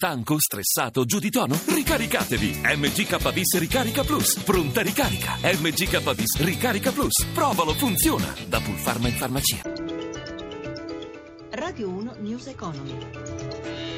Stanco, stressato, giù di tono? Ricaricatevi! MGK Bis Ricarica Plus. Pronta ricarica. MGK Bis Ricarica Plus. Provalo, funziona. Da Pulpharma in farmacia. Radio 1 News Economy.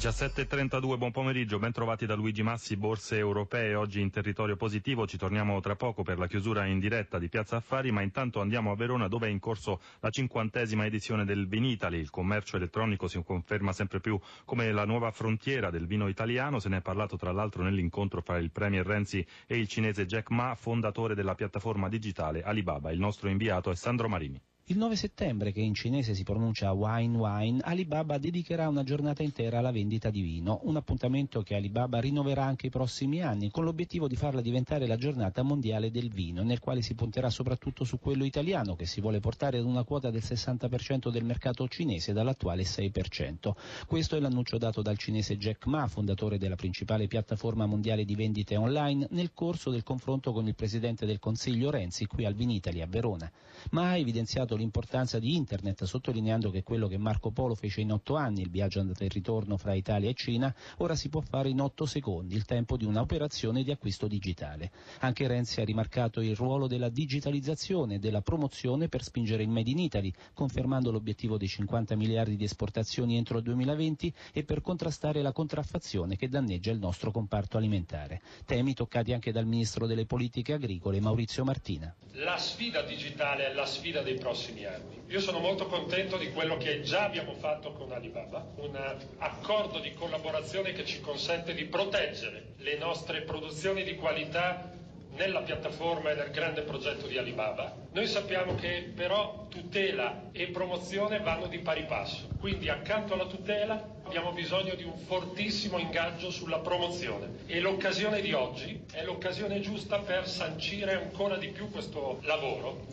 17.32, buon pomeriggio, ben trovati da Luigi Massi, Borse Europee, oggi in territorio positivo, ci torniamo tra poco per la chiusura in diretta di Piazza Affari, ma intanto andiamo a Verona dove è in corso la cinquantesima edizione del Vinitali, il commercio elettronico si conferma sempre più come la nuova frontiera del vino italiano, se ne è parlato tra l'altro nell'incontro fra il Premier Renzi e il cinese Jack Ma, fondatore della piattaforma digitale Alibaba, il nostro inviato è Sandro Marini. Il 9 settembre, che in cinese si pronuncia Wine Wine, Alibaba dedicherà una giornata intera alla vendita di vino, un appuntamento che Alibaba rinnoverà anche i prossimi anni, con l'obiettivo di farla diventare la giornata mondiale del vino, nel quale si punterà soprattutto su quello italiano, che si vuole portare ad una quota del 60% del mercato cinese dall'attuale 6%. Questo è l'annuncio dato dal cinese Jack Ma, fondatore della principale piattaforma mondiale di vendite online, nel corso del confronto con il presidente del Consiglio Renzi qui al Vinitali a Verona. Ma ha evidenziato l'importanza di Internet, sottolineando che quello che Marco Polo fece in otto anni, il viaggio andata e ritorno fra Italia e Cina, ora si può fare in otto secondi, il tempo di un'operazione di acquisto digitale. Anche Renzi ha rimarcato il ruolo della digitalizzazione e della promozione per spingere il Made in Italy, confermando l'obiettivo dei 50 miliardi di esportazioni entro il 2020 e per contrastare la contraffazione che danneggia il nostro comparto alimentare. Temi toccati anche dal Ministro delle Politiche Agricole Maurizio Martina. La sfida digitale è la sfida dei prossimi prossimi anni. Io sono molto contento di quello che già abbiamo fatto con Alibaba, un accordo di collaborazione che ci consente di proteggere le nostre produzioni di qualità nella piattaforma e nel grande progetto di Alibaba. Noi sappiamo che però tutela e promozione vanno di pari passo, quindi accanto alla tutela abbiamo bisogno di un fortissimo ingaggio sulla promozione e l'occasione di oggi è l'occasione giusta per sancire ancora di più questo lavoro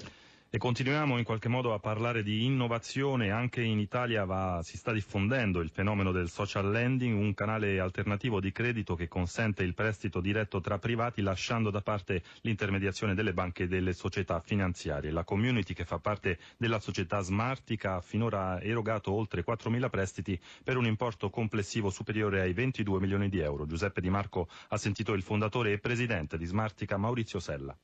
e continuiamo in qualche modo a parlare di innovazione, anche in Italia va, si sta diffondendo il fenomeno del social lending, un canale alternativo di credito che consente il prestito diretto tra privati lasciando da parte l'intermediazione delle banche e delle società finanziarie. La community che fa parte della società Smartica ha finora erogato oltre 4.000 prestiti per un importo complessivo superiore ai 22 milioni di euro. Giuseppe Di Marco ha sentito il fondatore e presidente di Smartica Maurizio Sella.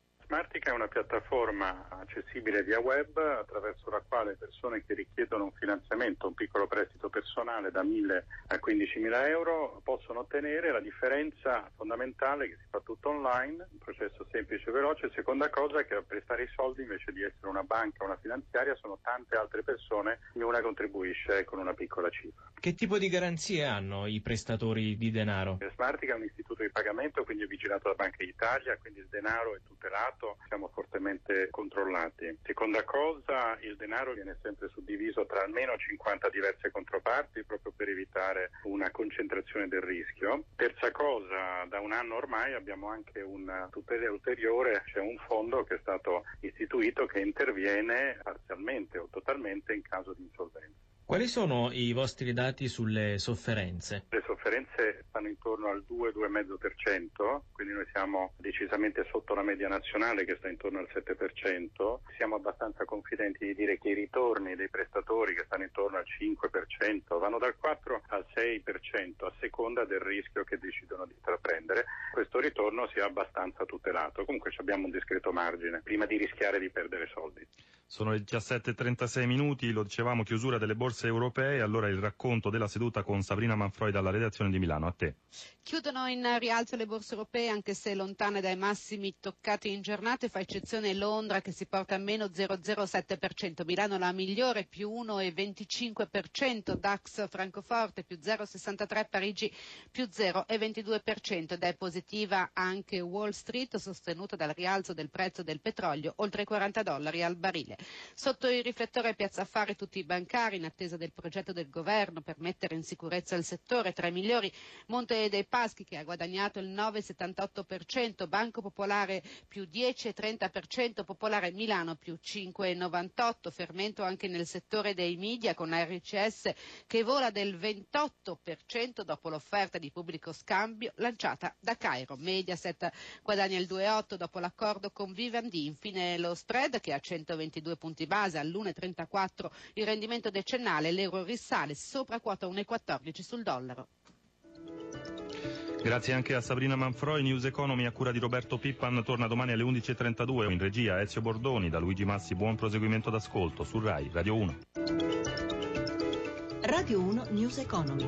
Smartica è una piattaforma accessibile via web attraverso la quale persone che richiedono un finanziamento, un piccolo prestito personale da 1.000 a 15.000 euro possono ottenere la differenza fondamentale che si fa tutto online, un processo semplice e veloce. Seconda cosa è che a prestare i soldi invece di essere una banca o una finanziaria sono tante altre persone e una contribuisce con una piccola cifra. Che tipo di garanzie hanno i prestatori di denaro? Smartica è un istituto di pagamento, quindi è vigilato da Banca d'Italia, quindi il denaro è tutelato siamo fortemente controllati. Seconda cosa, il denaro viene sempre suddiviso tra almeno 50 diverse controparti proprio per evitare una concentrazione del rischio. Terza cosa, da un anno ormai abbiamo anche una tutela ulteriore, c'è un fondo che è stato istituito che interviene parzialmente o totalmente in caso di insolvenza. Quali sono i vostri dati sulle sofferenze? Le sofferenze stanno intorno al 2-2,5%, quindi noi siamo decisamente sotto la media nazionale che sta intorno al 7%. Siamo abbastanza confidenti di dire che i ritorni dei prestatori che stanno intorno al 5% vanno dal 4 al 6% a seconda del rischio che decidono di intraprendere. Questo ritorno sia abbastanza tutelato. Comunque abbiamo un discreto margine prima di rischiare di perdere soldi. Sono le 17.36 minuti, lo dicevamo, chiusura delle borse europee, allora il racconto della seduta con Sabrina Manfroi dalla redazione di Milano. A te. Chiudono in rialzo le borse europee, anche se lontane dai massimi toccati in giornata, fa eccezione Londra che si porta a meno 0,07%, Milano la migliore più 1,25%, DAX Francoforte più 0,63%, Parigi più 0,22% ed è positiva anche Wall Street, sostenuta dal rialzo del prezzo del petrolio oltre i 40 dollari al barile. Sotto il riflettore Piazza Affari tutti i bancari in attesa del progetto del governo per mettere in sicurezza il settore. Tra i migliori Monte dei Paschi che ha guadagnato il 9,78%, Banco Popolare più 10,30%, Popolare Milano più 5,98%, fermento anche nel settore dei media con RCS che vola del 28% dopo l'offerta di pubblico scambio lanciata da Cairo. Mediaset guadagna il 2,8% dopo l'accordo con Vivendi, infine lo spread che a 122 due punti base all'1,34 il rendimento decennale, l'euro risale sopra quota 1,14 sul dollaro. Grazie anche a Sabrina Manfroi, News Economy a cura di Roberto Pippan torna domani alle 11.32 in regia Ezio Bordoni, da Luigi Massi buon proseguimento d'ascolto su RAI Radio 1. Radio 1 News Economy.